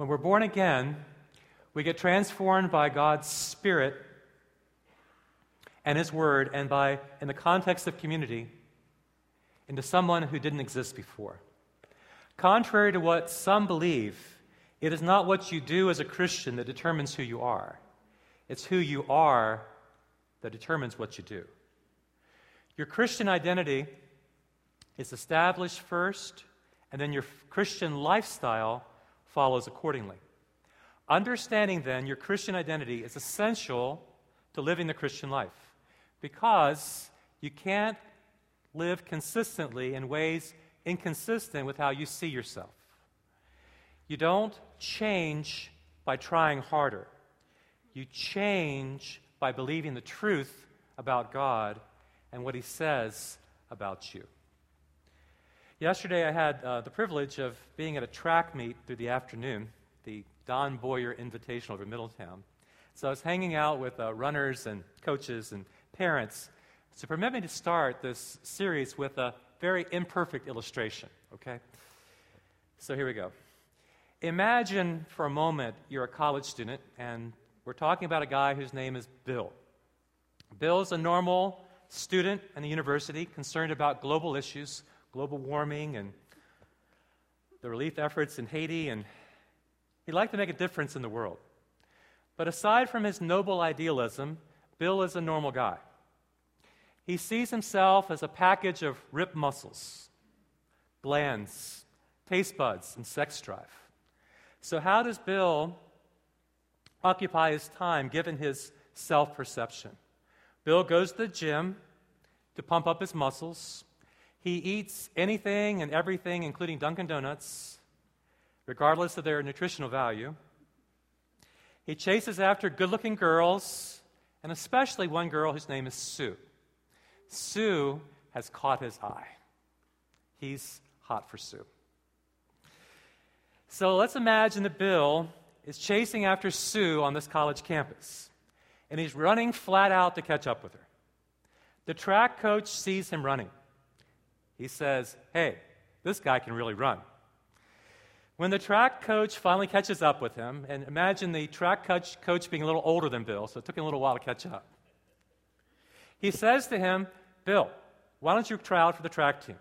When we're born again, we get transformed by God's Spirit and His Word, and by, in the context of community, into someone who didn't exist before. Contrary to what some believe, it is not what you do as a Christian that determines who you are, it's who you are that determines what you do. Your Christian identity is established first, and then your Christian lifestyle follows accordingly. Understanding then your Christian identity is essential to living the Christian life because you can't live consistently in ways inconsistent with how you see yourself. You don't change by trying harder. You change by believing the truth about God and what He says about you. Yesterday, I had uh, the privilege of being at a track meet through the afternoon, the Don Boyer Invitational over Middletown. So I was hanging out with uh, runners and coaches and parents. So permit me to start this series with a very imperfect illustration, okay? So here we go. Imagine for a moment you're a college student, and we're talking about a guy whose name is Bill. Bill's a normal student in the university concerned about global issues, global warming, and the relief efforts in Haiti, and he'd like to make a difference in the world. But aside from his noble idealism, Bill is a normal guy. He sees himself as a package of ripped muscles, glands, taste buds, and sex drive. So, how does Bill occupy his time given his self perception? Bill goes to the gym to pump up his muscles. He eats anything and everything, including Dunkin' Donuts, regardless of their nutritional value. He chases after good looking girls, and especially one girl whose name is Sue. Sue has caught his eye. He's hot for Sue. So let's imagine that Bill is chasing after Sue on this college campus, and he's running flat out to catch up with her. The track coach sees him running. He says, Hey, this guy can really run. When the track coach finally catches up with him, and imagine the track coach, coach being a little older than Bill, so it took him a little while to catch up. He says to him, Bill, why don't you try out for the track team?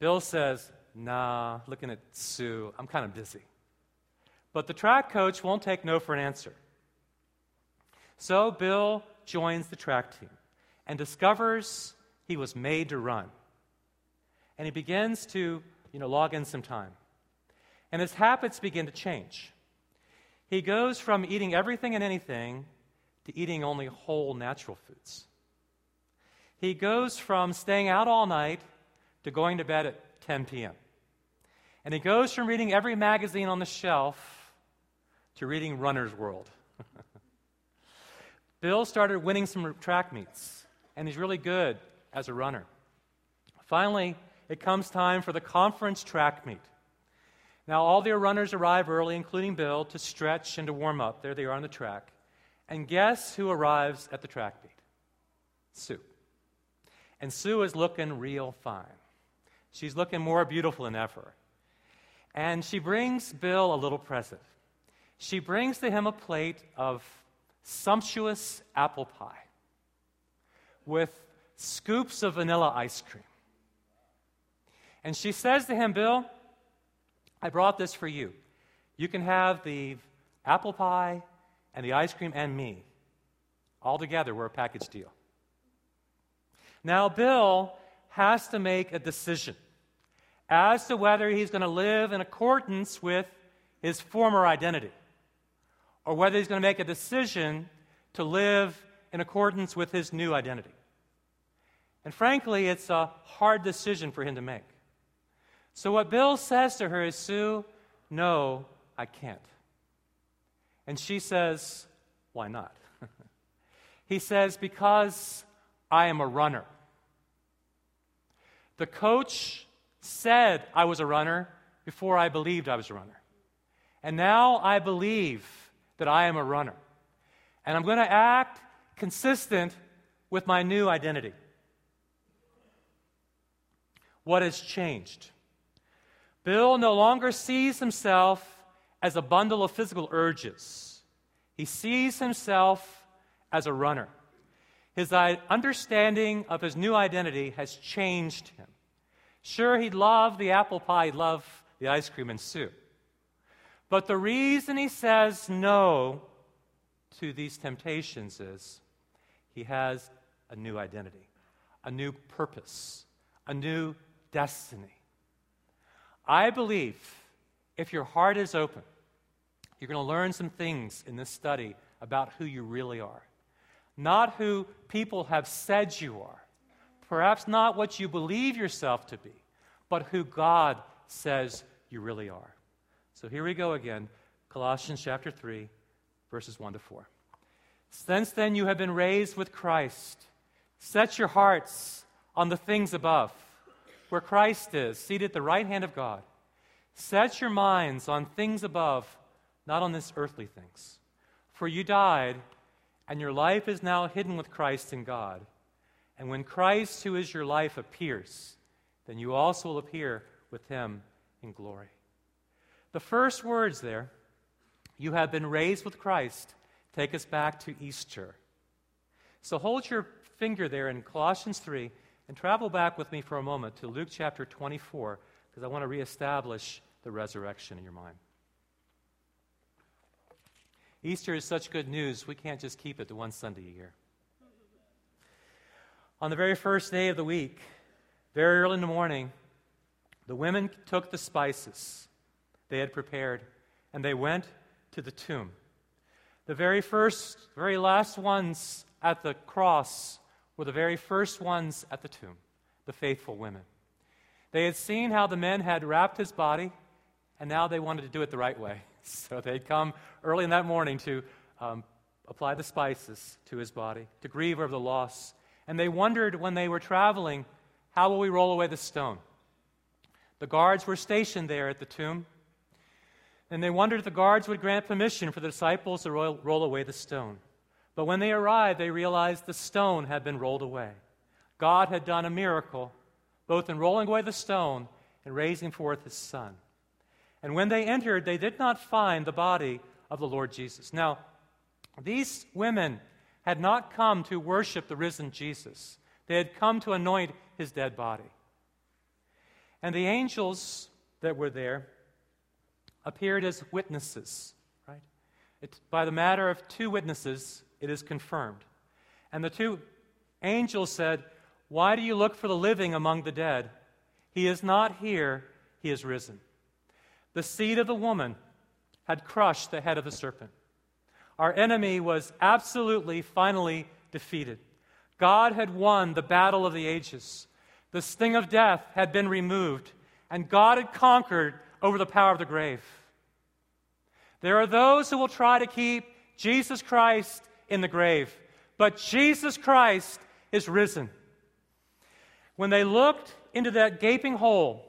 Bill says, Nah, looking at Sue, I'm kind of busy. But the track coach won't take no for an answer. So Bill joins the track team and discovers he was made to run. And he begins to, you know, log in some time. And his habits begin to change. He goes from eating everything and anything to eating only whole natural foods. He goes from staying out all night to going to bed at 10 p.m. And he goes from reading every magazine on the shelf to reading Runner's World. Bill started winning some track meets, and he's really good as a runner. Finally, it comes time for the conference track meet. Now, all their runners arrive early, including Bill, to stretch and to warm up. There they are on the track. And guess who arrives at the track meet? Sue. And Sue is looking real fine. She's looking more beautiful than ever. And she brings Bill a little present. She brings to him a plate of sumptuous apple pie with scoops of vanilla ice cream. And she says to him, Bill, I brought this for you. You can have the apple pie and the ice cream and me. All together, we're a package deal. Now, Bill has to make a decision as to whether he's going to live in accordance with his former identity or whether he's going to make a decision to live in accordance with his new identity. And frankly, it's a hard decision for him to make. So, what Bill says to her is, Sue, no, I can't. And she says, Why not? he says, Because I am a runner. The coach said I was a runner before I believed I was a runner. And now I believe that I am a runner. And I'm going to act consistent with my new identity. What has changed? Bill no longer sees himself as a bundle of physical urges. He sees himself as a runner. His understanding of his new identity has changed him. Sure, he'd love the apple pie, he'd love the ice cream and Sue. But the reason he says no to these temptations is he has a new identity, a new purpose, a new destiny. I believe if your heart is open, you're going to learn some things in this study about who you really are. Not who people have said you are, perhaps not what you believe yourself to be, but who God says you really are. So here we go again Colossians chapter 3, verses 1 to 4. Since then you have been raised with Christ. Set your hearts on the things above, where Christ is, seated at the right hand of God. Set your minds on things above, not on this earthly things. For you died, and your life is now hidden with Christ in God. And when Christ, who is your life, appears, then you also will appear with him in glory. The first words there, you have been raised with Christ, take us back to Easter. So hold your finger there in Colossians 3 and travel back with me for a moment to Luke chapter 24 because I want to reestablish the resurrection in your mind. Easter is such good news, we can't just keep it to one Sunday a year. On the very first day of the week, very early in the morning, the women took the spices they had prepared and they went to the tomb. The very first, very last ones at the cross were the very first ones at the tomb, the faithful women. They had seen how the men had wrapped his body, and now they wanted to do it the right way. So they'd come early in that morning to um, apply the spices to his body, to grieve over the loss. And they wondered when they were traveling, how will we roll away the stone? The guards were stationed there at the tomb, and they wondered if the guards would grant permission for the disciples to roll, roll away the stone. But when they arrived, they realized the stone had been rolled away. God had done a miracle, both in rolling away the stone and raising forth his son. And when they entered, they did not find the body of the Lord Jesus. Now, these women had not come to worship the risen Jesus, they had come to anoint his dead body. And the angels that were there appeared as witnesses, right? It, by the matter of two witnesses, it is confirmed. And the two angels said, Why do you look for the living among the dead? He is not here, he is risen. The seed of the woman had crushed the head of the serpent. Our enemy was absolutely, finally defeated. God had won the battle of the ages. The sting of death had been removed, and God had conquered over the power of the grave. There are those who will try to keep Jesus Christ in the grave, but Jesus Christ is risen. When they looked into that gaping hole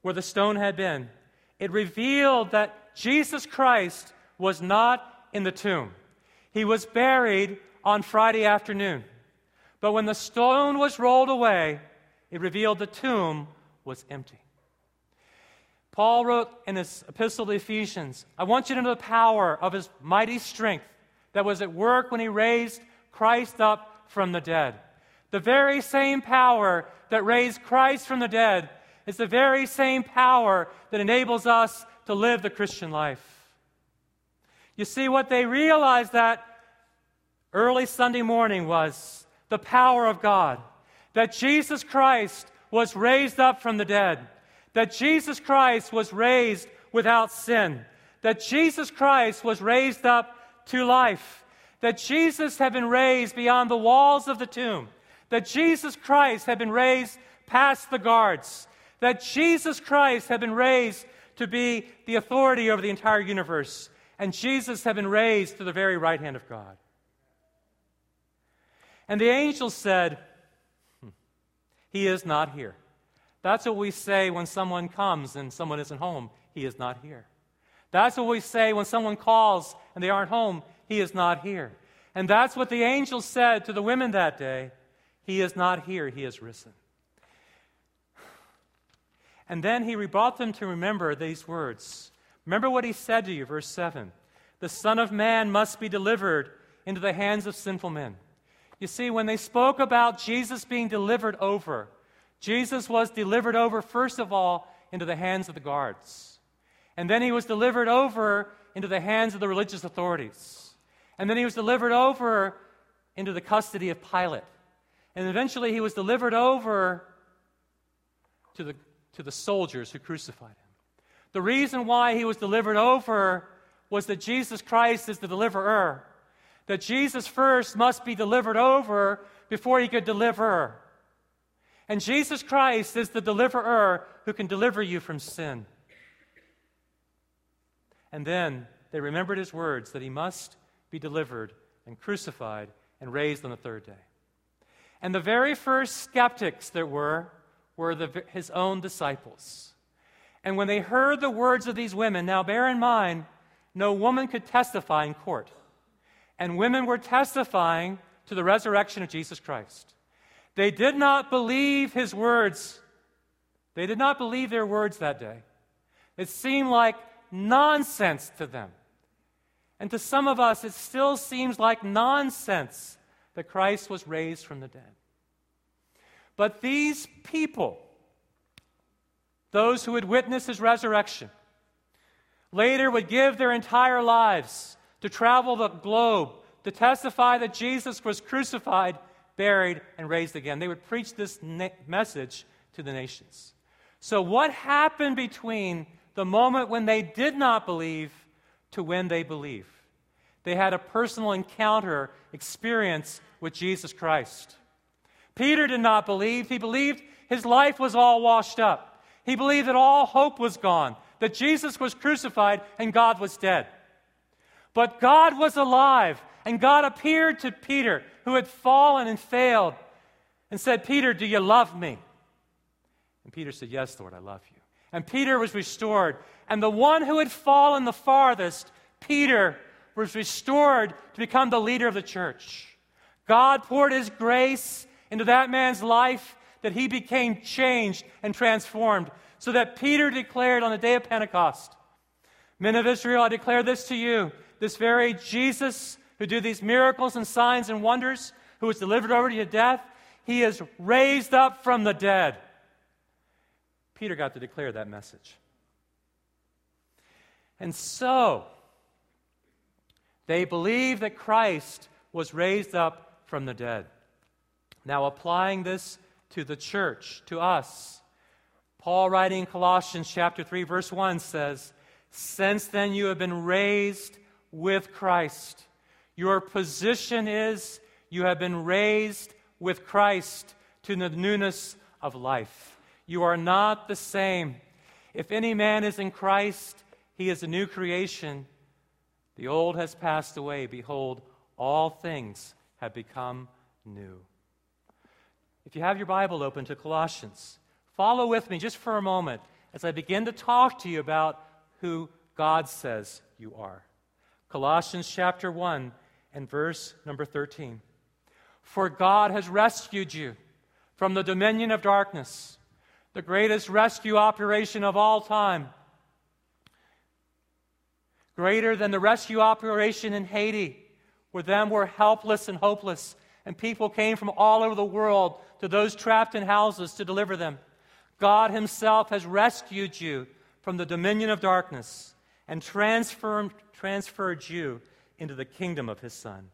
where the stone had been, it revealed that Jesus Christ was not in the tomb. He was buried on Friday afternoon. But when the stone was rolled away, it revealed the tomb was empty. Paul wrote in his epistle to Ephesians, I want you to know the power of his mighty strength that was at work when he raised Christ up from the dead. The very same power that raised Christ from the dead is the very same power that enables us to live the Christian life. You see, what they realized that early Sunday morning was the power of God, that Jesus Christ was raised up from the dead, that Jesus Christ was raised without sin, that Jesus Christ was raised up to life, that Jesus had been raised beyond the walls of the tomb, that Jesus Christ had been raised past the guards, that Jesus Christ had been raised to be the authority over the entire universe, and Jesus had been raised to the very right hand of God. And the angel said, hmm, He is not here. That's what we say when someone comes and someone isn't home. He is not here. That's what we say when someone calls and they aren't home. He is not here. And that's what the angel said to the women that day. He is not here. He is risen. And then he brought them to remember these words Remember what he said to you, verse 7 The Son of Man must be delivered into the hands of sinful men. You see, when they spoke about Jesus being delivered over, Jesus was delivered over, first of all, into the hands of the guards. And then he was delivered over into the hands of the religious authorities. And then he was delivered over into the custody of Pilate. And eventually he was delivered over to the, to the soldiers who crucified him. The reason why he was delivered over was that Jesus Christ is the deliverer. That Jesus first must be delivered over before he could deliver. And Jesus Christ is the deliverer who can deliver you from sin. And then they remembered his words that he must be delivered and crucified and raised on the third day. And the very first skeptics there were were the, his own disciples. And when they heard the words of these women, now bear in mind, no woman could testify in court. And women were testifying to the resurrection of Jesus Christ. They did not believe his words. They did not believe their words that day. It seemed like nonsense to them. And to some of us, it still seems like nonsense that Christ was raised from the dead. But these people, those who had witnessed his resurrection, later would give their entire lives to travel the globe to testify that Jesus was crucified buried, and raised again. They would preach this na- message to the nations. So, what happened between the moment when they did not believe to when they believe? They had a personal encounter, experience with Jesus Christ. Peter did not believe. He believed his life was all washed up. He believed that all hope was gone, that Jesus was crucified and God was dead. But God was alive, and God appeared to Peter who had fallen and failed and said, Peter, do you love me? And Peter said, Yes, Lord, I love you. And Peter was restored. And the one who had fallen the farthest, Peter, was restored to become the leader of the church. God poured his grace into that man's life that he became changed and transformed, so that Peter declared on the day of Pentecost, Men of Israel, I declare this to you this very Jesus who did these miracles and signs and wonders, who was delivered over to death, he is raised up from the dead. Peter got to declare that message. And so, they believe that Christ was raised up from the dead. Now, applying this to the church, to us, Paul, writing in Colossians chapter 3, verse 1, says, Since then you have been raised with Christ. Your position is you have been raised with Christ to the newness of life. You are not the same. If any man is in Christ, he is a new creation. The old has passed away. Behold, all things have become new. If you have your Bible open to Colossians, follow with me just for a moment as I begin to talk to you about who God says you are. Colossians chapter 1 and verse number 13. For God has rescued you from the dominion of darkness, the greatest rescue operation of all time. Greater than the rescue operation in Haiti, where them were helpless and hopeless, and people came from all over the world to those trapped in houses to deliver them. God Himself has rescued you from the dominion of darkness and transformed, transferred you into the kingdom of his Son.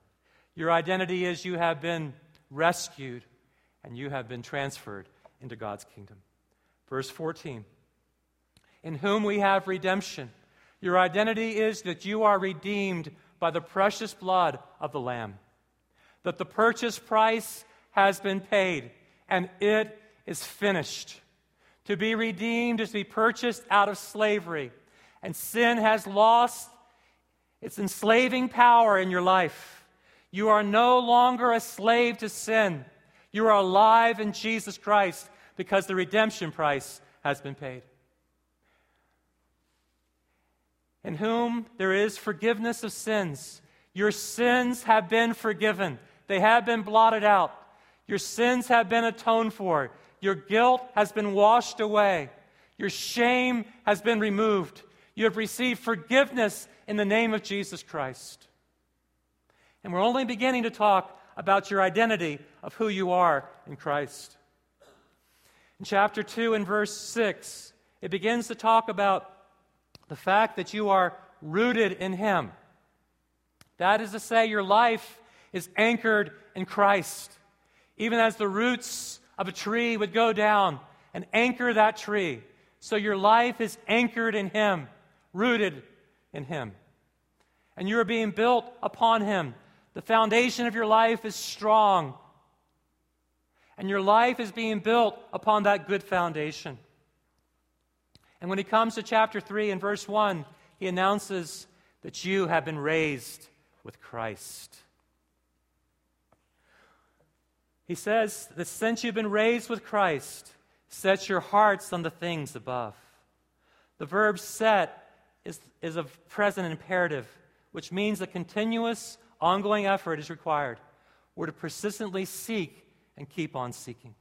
Your identity is you have been rescued and you have been transferred into God's kingdom. Verse 14 In whom we have redemption. Your identity is that you are redeemed by the precious blood of the Lamb, that the purchase price has been paid and it is finished. To be redeemed is to be purchased out of slavery, and sin has lost it's enslaving power in your life. You are no longer a slave to sin. You are alive in Jesus Christ because the redemption price has been paid. In whom there is forgiveness of sins. Your sins have been forgiven, they have been blotted out. Your sins have been atoned for. Your guilt has been washed away. Your shame has been removed. You have received forgiveness in the name of Jesus Christ. And we're only beginning to talk about your identity of who you are in Christ. In chapter 2 and verse 6, it begins to talk about the fact that you are rooted in Him. That is to say, your life is anchored in Christ. Even as the roots of a tree would go down and anchor that tree, so your life is anchored in Him, rooted in Him. And you are being built upon Him. The foundation of your life is strong. And your life is being built upon that good foundation. And when he comes to chapter 3 and verse 1, he announces that you have been raised with Christ. He says that since you've been raised with Christ, set your hearts on the things above. The verb set is, is a present imperative, which means a continuous, ongoing effort is required. We're to persistently seek and keep on seeking.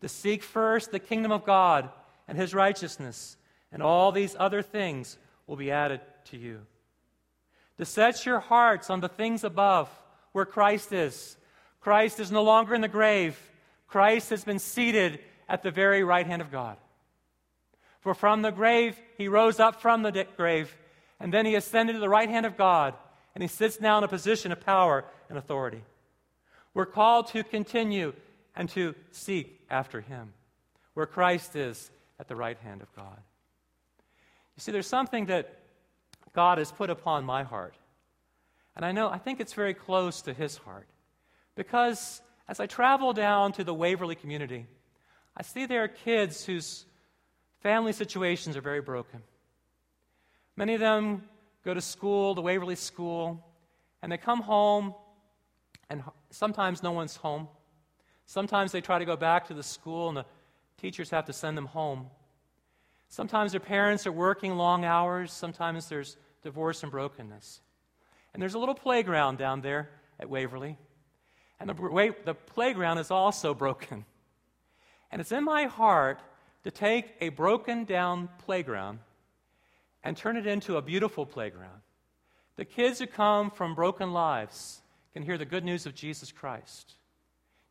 To seek first the kingdom of God and his righteousness, and all these other things will be added to you. To set your hearts on the things above, where Christ is. Christ is no longer in the grave, Christ has been seated at the very right hand of God. For from the grave, he rose up from the grave, and then he ascended to the right hand of God, and he sits now in a position of power and authority. We're called to continue and to seek after him, where Christ is at the right hand of God. You see, there's something that God has put upon my heart. And I know, I think it's very close to his heart. Because as I travel down to the Waverly community, I see there are kids whose family situations are very broken. Many of them go to school, the Waverly School, and they come home, and sometimes no one's home. Sometimes they try to go back to the school, and the teachers have to send them home. Sometimes their parents are working long hours. Sometimes there's divorce and brokenness. And there's a little playground down there at Waverly. And the, the playground is also broken. And it's in my heart to take a broken down playground and turn it into a beautiful playground. The kids who come from broken lives can hear the good news of Jesus Christ.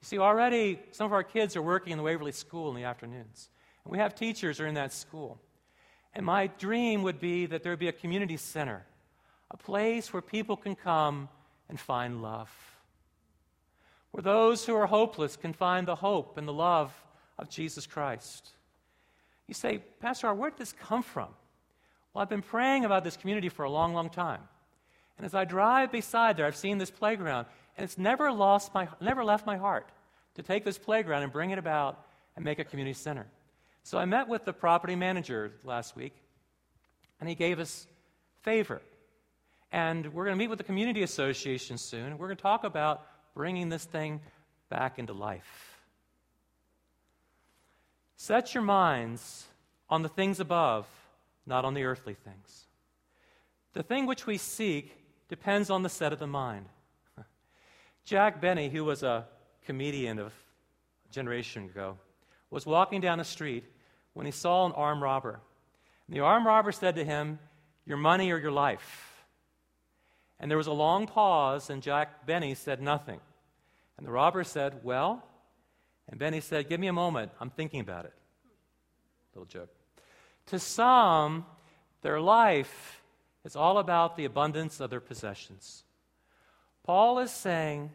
You see, already some of our kids are working in the Waverly School in the afternoons. And we have teachers who are in that school. And my dream would be that there would be a community center, a place where people can come and find love. Where those who are hopeless can find the hope and the love of Jesus Christ. You say, Pastor where did this come from? Well, I've been praying about this community for a long, long time. And as I drive beside there, I've seen this playground, and it's never lost my never left my heart to take this playground and bring it about and make a community center. So I met with the property manager last week, and he gave us favor. And we're going to meet with the community association soon. and We're going to talk about bringing this thing back into life. Set your minds on the things above, not on the earthly things. The thing which we seek depends on the set of the mind. Jack Benny, who was a comedian of a generation ago, was walking down the street when he saw an armed robber. And the armed robber said to him, Your money or your life? And there was a long pause, and Jack Benny said nothing. And the robber said, Well, and Benny said, Give me a moment. I'm thinking about it. Little joke. To some, their life is all about the abundance of their possessions. Paul is saying,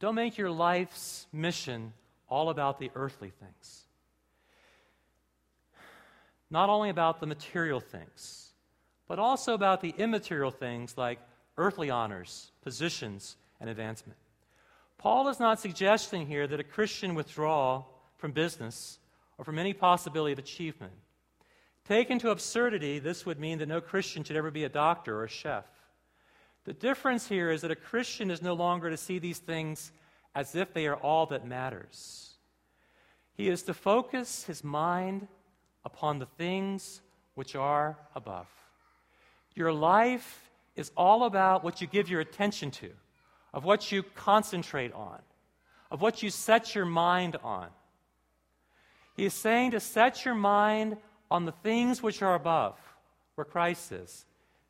Don't make your life's mission all about the earthly things not only about the material things, but also about the immaterial things like earthly honors, positions, and advancement. Paul is not suggesting here that a Christian withdraw from business or from any possibility of achievement. Taken to absurdity, this would mean that no Christian should ever be a doctor or a chef. The difference here is that a Christian is no longer to see these things as if they are all that matters. He is to focus his mind upon the things which are above. Your life is all about what you give your attention to, of what you concentrate on, of what you set your mind on. He is saying to set your mind on the things which are above, where Christ is.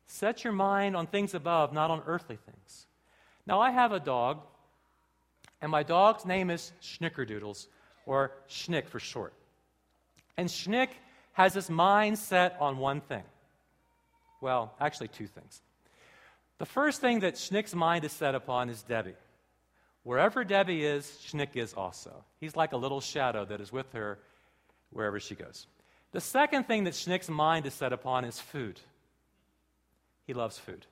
Set your mind on things above, not on earthly things. Now, I have a dog, and my dog's name is Schnickerdoodles, or Schnick for short. And Schnick has his mind set on one thing. Well, actually, two things. The first thing that Schnick's mind is set upon is Debbie. Wherever Debbie is, Schnick is also. He's like a little shadow that is with her wherever she goes. The second thing that Schnick's mind is set upon is food. He loves food.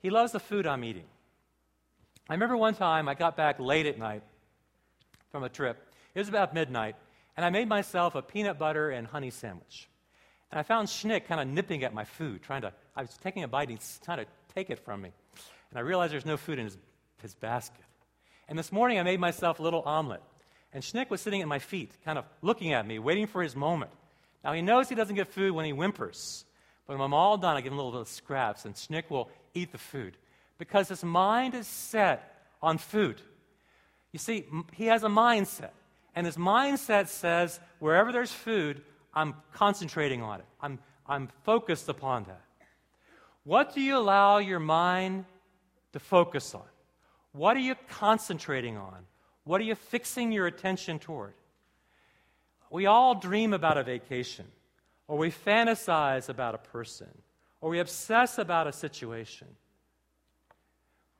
He loves the food I'm eating. I remember one time I got back late at night from a trip. It was about midnight, and I made myself a peanut butter and honey sandwich. And I found Schnick kind of nipping at my food, trying to, I was taking a bite, and he's trying to take it from me. And I realized there's no food in his, his basket. And this morning I made myself a little omelet. And Schnick was sitting at my feet, kind of looking at me, waiting for his moment. Now he knows he doesn't get food when he whimpers. But when I'm all done, I give him a little, little scraps, and Schnick will eat the food because his mind is set on food. You see, he has a mindset, and his mindset says, wherever there's food, I'm concentrating on it. I'm, I'm focused upon that. What do you allow your mind to focus on? What are you concentrating on? What are you fixing your attention toward? We all dream about a vacation, or we fantasize about a person, or we obsess about a situation.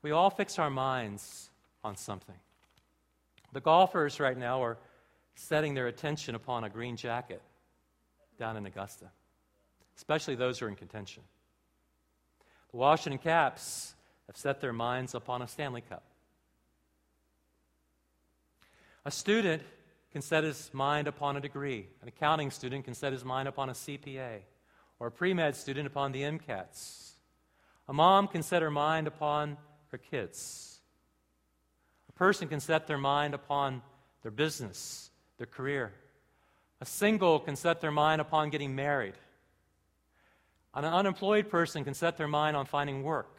We all fix our minds on something. The golfers right now are setting their attention upon a green jacket down in Augusta, especially those who are in contention. The Washington Caps have set their minds upon a Stanley Cup. A student can set his mind upon a degree. An accounting student can set his mind upon a CPA, or a pre med student upon the MCATs. A mom can set her mind upon her kids. A person can set their mind upon their business, their career. A single can set their mind upon getting married. An unemployed person can set their mind on finding work.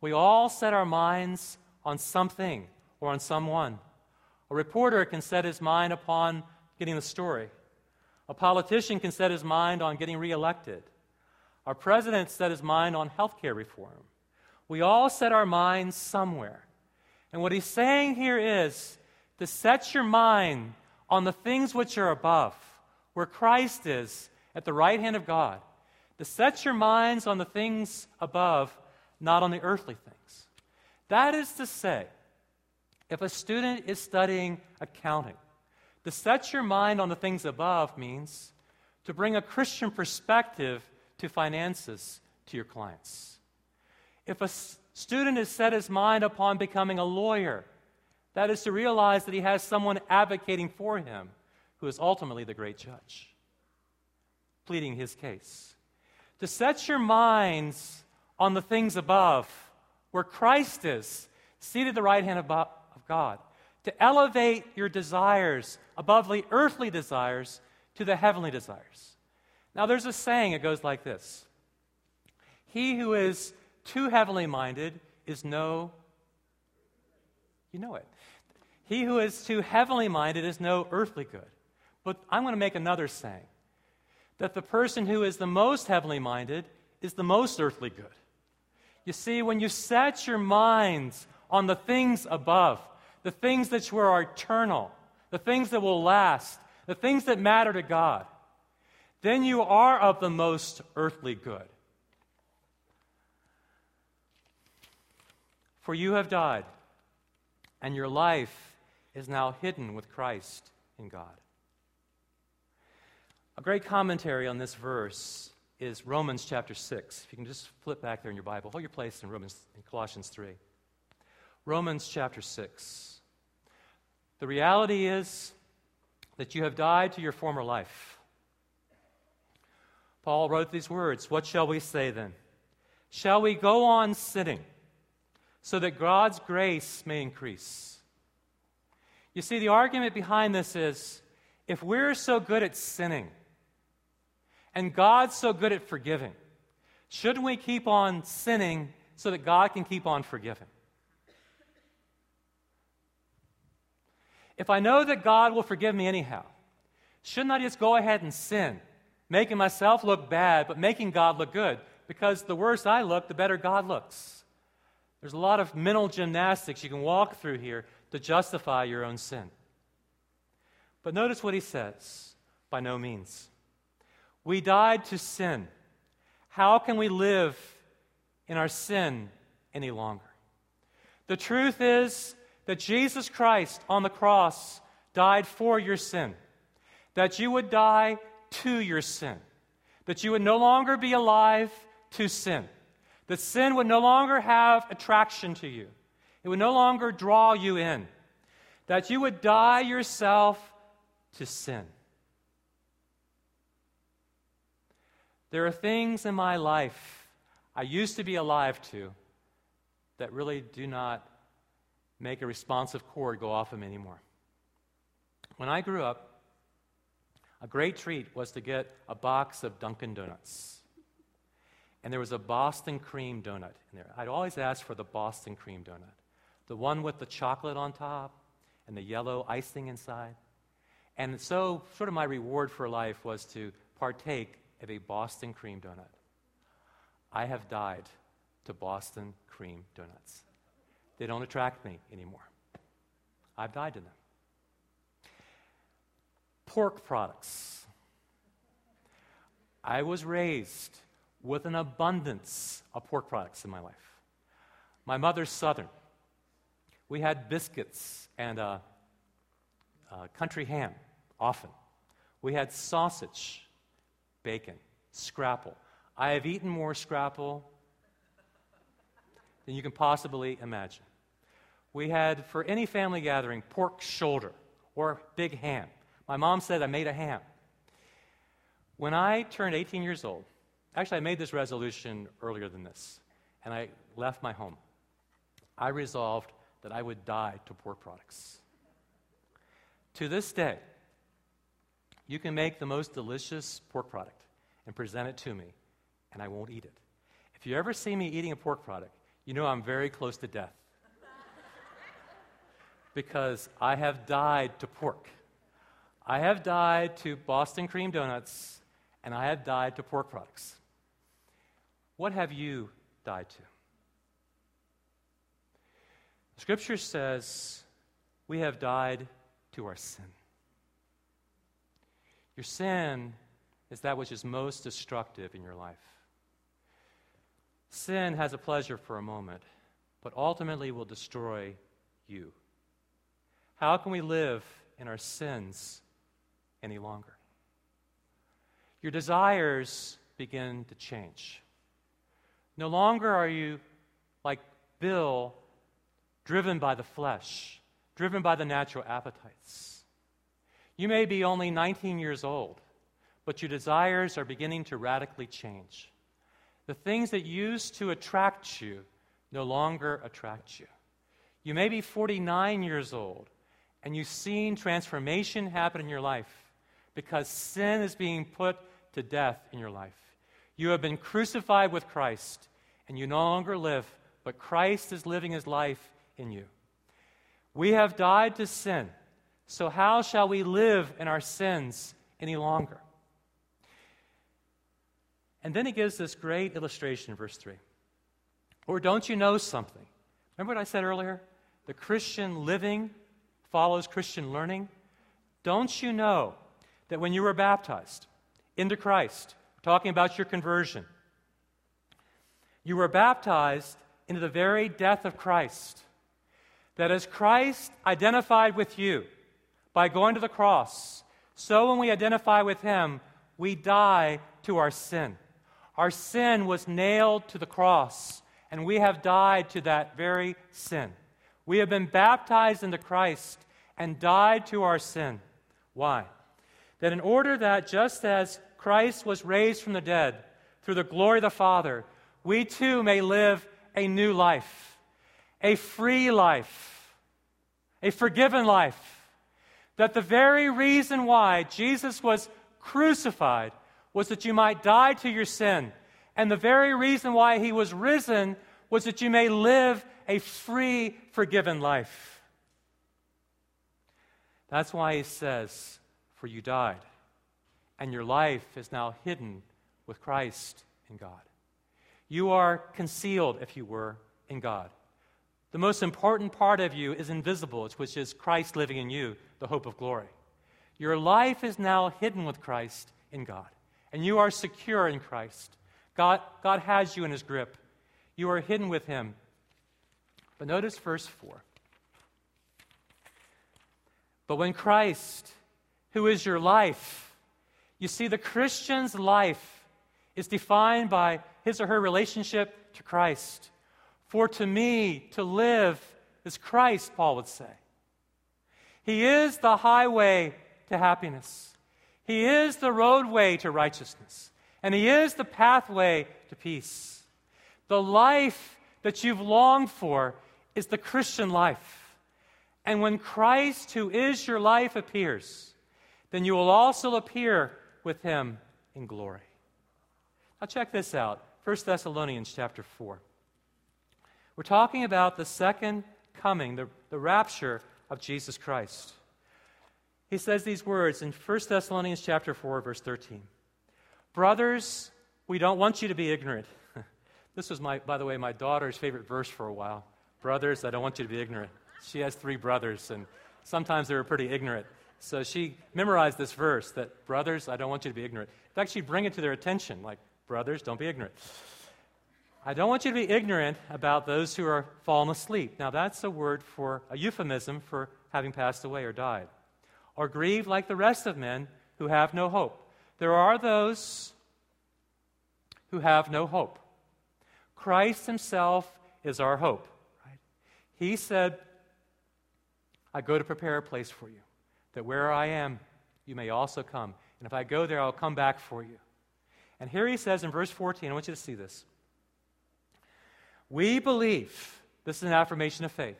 We all set our minds on something or on someone. A reporter can set his mind upon getting the story. A politician can set his mind on getting reelected. Our president set his mind on health care reform. We all set our minds somewhere. And what he's saying here is to set your mind on the things which are above, where Christ is at the right hand of God. To set your minds on the things above, not on the earthly things. That is to say, if a student is studying accounting, to set your mind on the things above means to bring a Christian perspective to finances to your clients. If a student has set his mind upon becoming a lawyer, that is to realize that he has someone advocating for him who is ultimately the great judge, pleading his case. To set your minds on the things above, where Christ is, seated at the right hand of God, to elevate your desires above the earthly desires to the heavenly desires. Now, there's a saying, it goes like this He who is too heavenly minded is no, you know it. He who is too heavenly minded is no earthly good. But I'm going to make another saying that the person who is the most heavenly minded is the most earthly good. You see, when you set your minds on the things above, the things that are eternal, the things that will last, the things that matter to God, then you are of the most earthly good. For you have died, and your life is now hidden with Christ in God. A great commentary on this verse is Romans chapter 6. If you can just flip back there in your Bible, hold your place in Romans in Colossians 3. Romans chapter 6. The reality is that you have died to your former life. Paul wrote these words What shall we say then? Shall we go on sinning so that God's grace may increase? You see, the argument behind this is if we're so good at sinning and God's so good at forgiving, shouldn't we keep on sinning so that God can keep on forgiving? If I know that God will forgive me anyhow, shouldn't I just go ahead and sin making myself look bad, but making God look good. Because the worse I look, the better God looks. There's a lot of mental gymnastics you can walk through here to justify your own sin. But notice what he says by no means. We died to sin. How can we live in our sin any longer? The truth is that Jesus Christ on the cross died for your sin, that you would die to your sin, that you would no longer be alive to sin, that sin would no longer have attraction to you, it would no longer draw you in, that you would die yourself to sin. There are things in my life I used to be alive to that really do not make a responsive chord go off of me anymore. When I grew up, a great treat was to get a box of Dunkin' Donuts. And there was a Boston cream donut in there. I'd always ask for the Boston cream donut, the one with the chocolate on top and the yellow icing inside. And so, sort of my reward for life was to partake of a Boston cream donut. I have died to Boston cream donuts. They don't attract me anymore. I've died to them. Pork products. I was raised with an abundance of pork products in my life. My mother's Southern. We had biscuits and uh, uh, country ham often. We had sausage, bacon, scrapple. I have eaten more scrapple than you can possibly imagine. We had, for any family gathering, pork shoulder or big ham. My mom said I made a ham. When I turned 18 years old, actually, I made this resolution earlier than this, and I left my home. I resolved that I would die to pork products. To this day, you can make the most delicious pork product and present it to me, and I won't eat it. If you ever see me eating a pork product, you know I'm very close to death. Because I have died to pork. I have died to Boston cream donuts, and I have died to pork products. What have you died to? Scripture says we have died to our sin. Your sin is that which is most destructive in your life. Sin has a pleasure for a moment, but ultimately will destroy you. How can we live in our sins any longer? Your desires begin to change. No longer are you like Bill, driven by the flesh, driven by the natural appetites. You may be only 19 years old, but your desires are beginning to radically change. The things that used to attract you no longer attract you. You may be 49 years old, and you've seen transformation happen in your life because sin is being put to death in your life. You have been crucified with Christ, and you no longer live, but Christ is living his life in you. We have died to sin so, how shall we live in our sins any longer? And then he gives this great illustration in verse 3. Or don't you know something? Remember what I said earlier? The Christian living follows Christian learning. Don't you know that when you were baptized into Christ, talking about your conversion, you were baptized into the very death of Christ? That as Christ identified with you, by going to the cross. So when we identify with Him, we die to our sin. Our sin was nailed to the cross, and we have died to that very sin. We have been baptized into Christ and died to our sin. Why? That in order that just as Christ was raised from the dead through the glory of the Father, we too may live a new life, a free life, a forgiven life that the very reason why Jesus was crucified was that you might die to your sin. And the very reason why he was risen was that you may live a free, forgiven life. That's why he says, For you died, and your life is now hidden with Christ in God. You are concealed, if you were, in God. The most important part of you is invisible, which is Christ living in you, the hope of glory. Your life is now hidden with Christ in God, and you are secure in Christ. God, God has you in his grip. You are hidden with him. But notice verse 4. But when Christ, who is your life, you see, the Christian's life is defined by his or her relationship to Christ. For to me, to live is Christ, Paul would say. He is the highway to happiness, He is the roadway to righteousness, and He is the pathway to peace. The life that you've longed for is the Christian life. And when Christ, who is your life, appears, then you will also appear with him in glory. Now check this out. 1 Thessalonians chapter 4. We're talking about the second coming, the, the rapture of Jesus Christ. He says these words in 1 Thessalonians chapter 4, verse 13. Brothers, we don't want you to be ignorant. This was, my, by the way, my daughter's favorite verse for a while. Brothers, I don't want you to be ignorant. She has three brothers, and sometimes they were pretty ignorant. So she memorized this verse that, brothers, I don't want you to be ignorant. In fact, she'd bring it to their attention, like, brothers, don't be ignorant. I don't want you to be ignorant about those who are fallen asleep. Now, that's a word for a euphemism for having passed away or died. Or grieve like the rest of men who have no hope. There are those who have no hope. Christ Himself is our hope. Right? He said, I go to prepare a place for you that where I am, you may also come. And if I go there, I'll come back for you. And here he says in verse 14, I want you to see this. We believe, this is an affirmation of faith.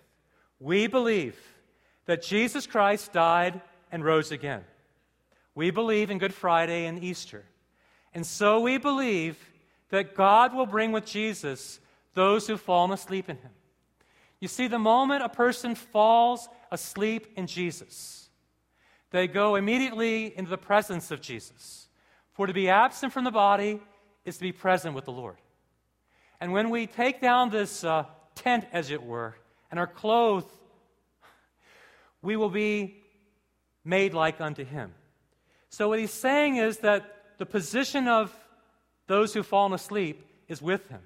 We believe that Jesus Christ died and rose again. We believe in Good Friday and Easter. And so we believe that God will bring with Jesus those who've fallen asleep in him. You see, the moment a person falls asleep in Jesus, they go immediately into the presence of Jesus. For to be absent from the body is to be present with the Lord. And when we take down this uh, tent, as it were, and are clothed, we will be made like unto him. So, what he's saying is that the position of those who've fallen asleep is with him.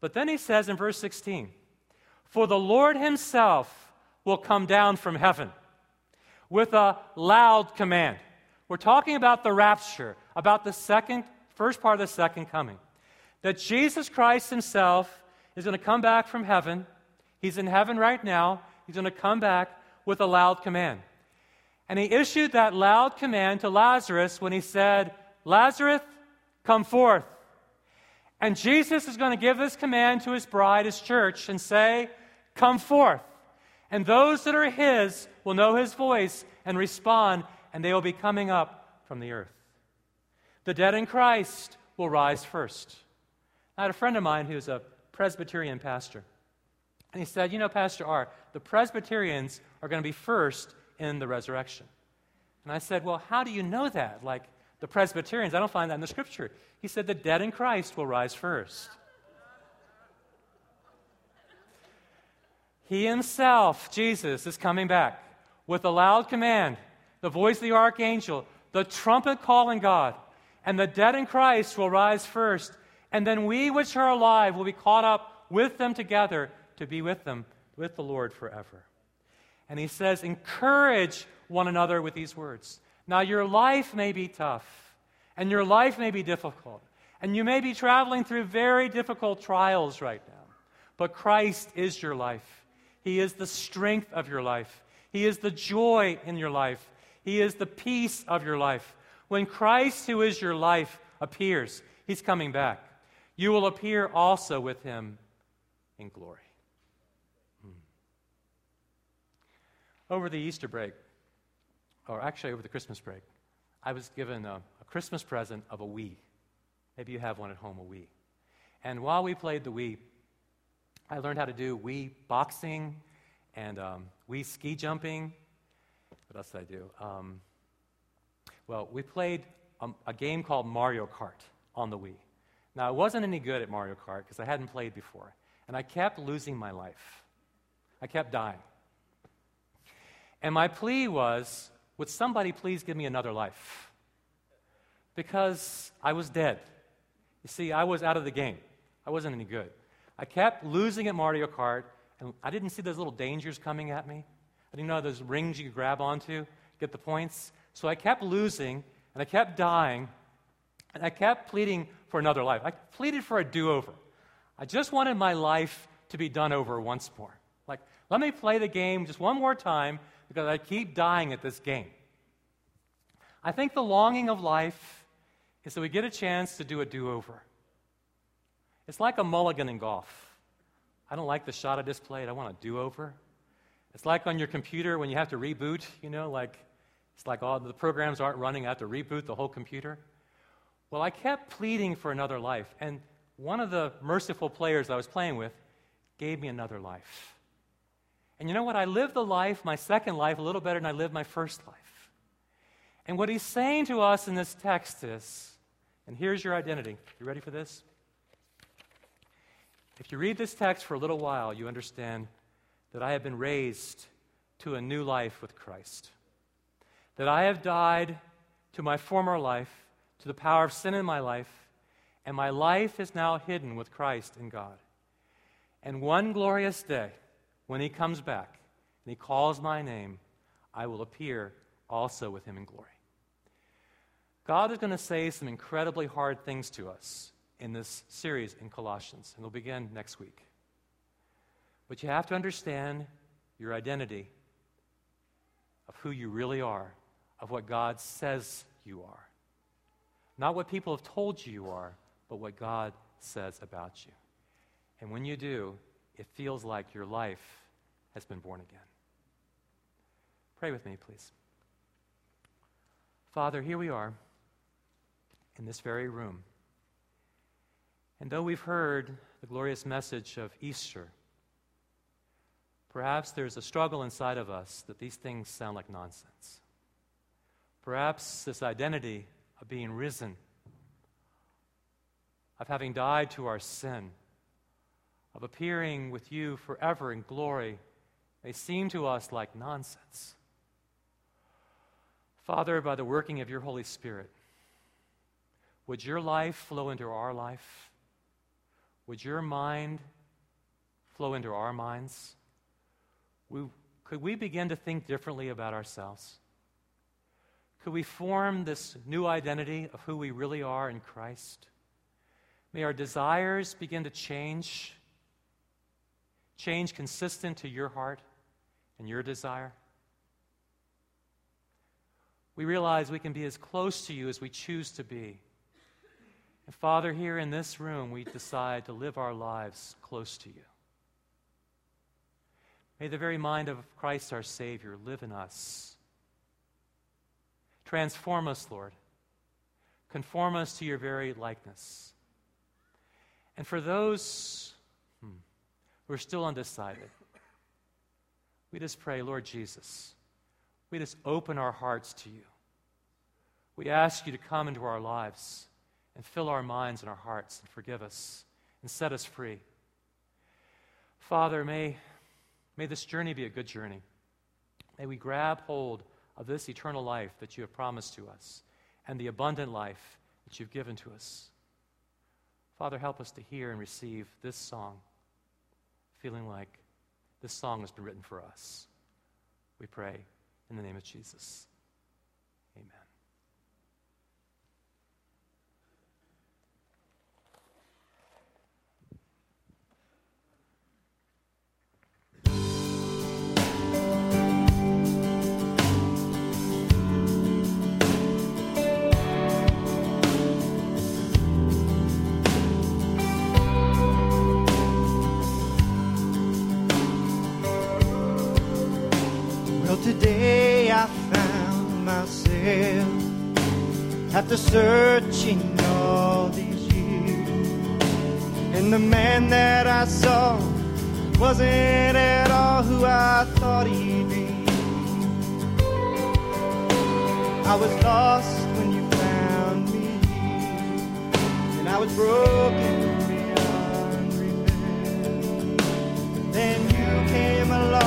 But then he says in verse 16, For the Lord himself will come down from heaven with a loud command. We're talking about the rapture, about the second, first part of the second coming. That Jesus Christ himself is going to come back from heaven. He's in heaven right now. He's going to come back with a loud command. And he issued that loud command to Lazarus when he said, Lazarus, come forth. And Jesus is going to give this command to his bride, his church, and say, Come forth. And those that are his will know his voice and respond, and they will be coming up from the earth. The dead in Christ will rise first. I had a friend of mine who's a Presbyterian pastor. And he said, You know, Pastor R, the Presbyterians are going to be first in the resurrection. And I said, Well, how do you know that? Like the Presbyterians, I don't find that in the scripture. He said, The dead in Christ will rise first. He himself, Jesus, is coming back with a loud command, the voice of the archangel, the trumpet calling God, and the dead in Christ will rise first, and then we which are alive will be caught up with them together to be with them, with the Lord forever. And he says, encourage one another with these words. Now, your life may be tough, and your life may be difficult, and you may be traveling through very difficult trials right now, but Christ is your life. He is the strength of your life. He is the joy in your life. He is the peace of your life. When Christ, who is your life, appears, He's coming back. You will appear also with Him in glory. Hmm. Over the Easter break, or actually over the Christmas break, I was given a, a Christmas present of a Wii. Maybe you have one at home, a Wii. And while we played the Wii, I learned how to do Wii boxing and um, Wii ski jumping. What else did I do? Um, well, we played a, a game called Mario Kart on the Wii. Now, I wasn't any good at Mario Kart because I hadn't played before, and I kept losing my life. I kept dying. And my plea was would somebody please give me another life? Because I was dead. You see, I was out of the game, I wasn't any good. I kept losing at Mario Kart, and I didn't see those little dangers coming at me. I didn't know those rings you could grab onto, get the points. So I kept losing, and I kept dying, and I kept pleading for another life. I pleaded for a do over. I just wanted my life to be done over once more. Like, let me play the game just one more time because I keep dying at this game. I think the longing of life is that we get a chance to do a do over. It's like a mulligan in golf. I don't like the shot I just played. I want a do over. It's like on your computer when you have to reboot, you know, like it's like all the programs aren't running. I have to reboot the whole computer. Well, I kept pleading for another life, and one of the merciful players I was playing with gave me another life. And you know what? I lived the life, my second life, a little better than I lived my first life. And what he's saying to us in this text is, and here's your identity. You ready for this? If you read this text for a little while, you understand that I have been raised to a new life with Christ. That I have died to my former life, to the power of sin in my life, and my life is now hidden with Christ in God. And one glorious day, when he comes back and he calls my name, I will appear also with him in glory. God is going to say some incredibly hard things to us in this series in Colossians, and we'll begin next week. But you have to understand your identity of who you really are, of what God says you are. Not what people have told you you are, but what God says about you. And when you do, it feels like your life has been born again. Pray with me, please. Father, here we are in this very room. And though we've heard the glorious message of Easter, perhaps there's a struggle inside of us that these things sound like nonsense. Perhaps this identity of being risen, of having died to our sin, of appearing with you forever in glory, may seem to us like nonsense. Father, by the working of your Holy Spirit, would your life flow into our life? Would your mind flow into our minds? We, could we begin to think differently about ourselves? Could we form this new identity of who we really are in Christ? May our desires begin to change, change consistent to your heart and your desire. We realize we can be as close to you as we choose to be. And Father, here in this room, we decide to live our lives close to you. May the very mind of Christ our Savior live in us. Transform us, Lord. Conform us to your very likeness. And for those who are still undecided, we just pray, Lord Jesus, we just open our hearts to you. We ask you to come into our lives and fill our minds and our hearts and forgive us and set us free. Father, may, may this journey be a good journey. May we grab hold of this eternal life that you have promised to us and the abundant life that you've given to us. Father, help us to hear and receive this song, feeling like this song has been written for us. We pray in the name of Jesus. Searching all these years. And the man that I saw wasn't at all who I thought he'd be. I was lost when you found me, and I was broken beyond repair. Then you came along,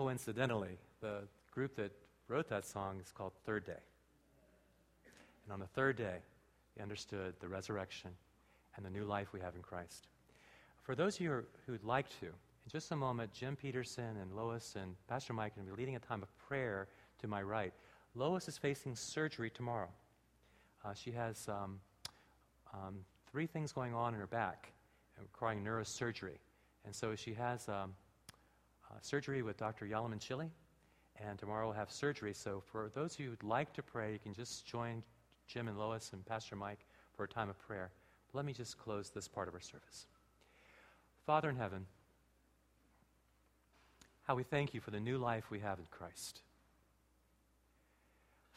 coincidentally, the group that wrote that song is called Third Day. And on the third day, they understood the resurrection and the new life we have in Christ. For those of you who would like to, in just a moment, Jim Peterson and Lois and Pastor Mike are going to be leading a time of prayer to my right. Lois is facing surgery tomorrow. Uh, she has um, um, three things going on in her back requiring neurosurgery. And so she has um, Uh, surgery with Dr. Yalamanchili, and tomorrow we'll have surgery. So for those of you who'd like to pray, you can just join Jim and Lois and Pastor Mike for a time of prayer. But let me just close this part of our service. Father in heaven, how we thank you for the new life we have in Christ.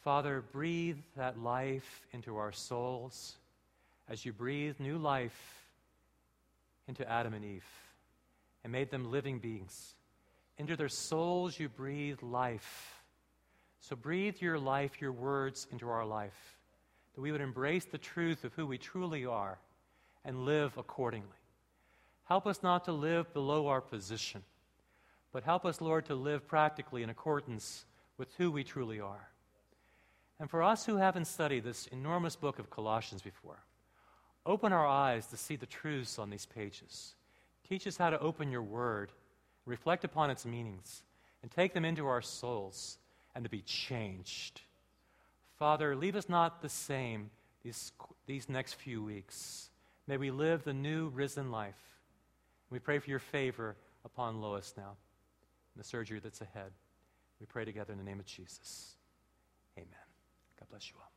Father, breathe that life into our souls as you breathe new life into Adam and Eve and made them living beings. Into their souls, you breathe life. So breathe your life, your words into our life, that we would embrace the truth of who we truly are and live accordingly. Help us not to live below our position, but help us, Lord, to live practically in accordance with who we truly are. And for us who haven't studied this enormous book of Colossians before, open our eyes to see the truths on these pages. Teach us how to open your word, reflect upon its meanings, and take them into our souls and to be changed. Father, leave us not the same these, these next few weeks. May we live the new risen life. We pray for your favor upon Lois now, in the surgery that's ahead. We pray together in the name of Jesus. Amen. God bless you all.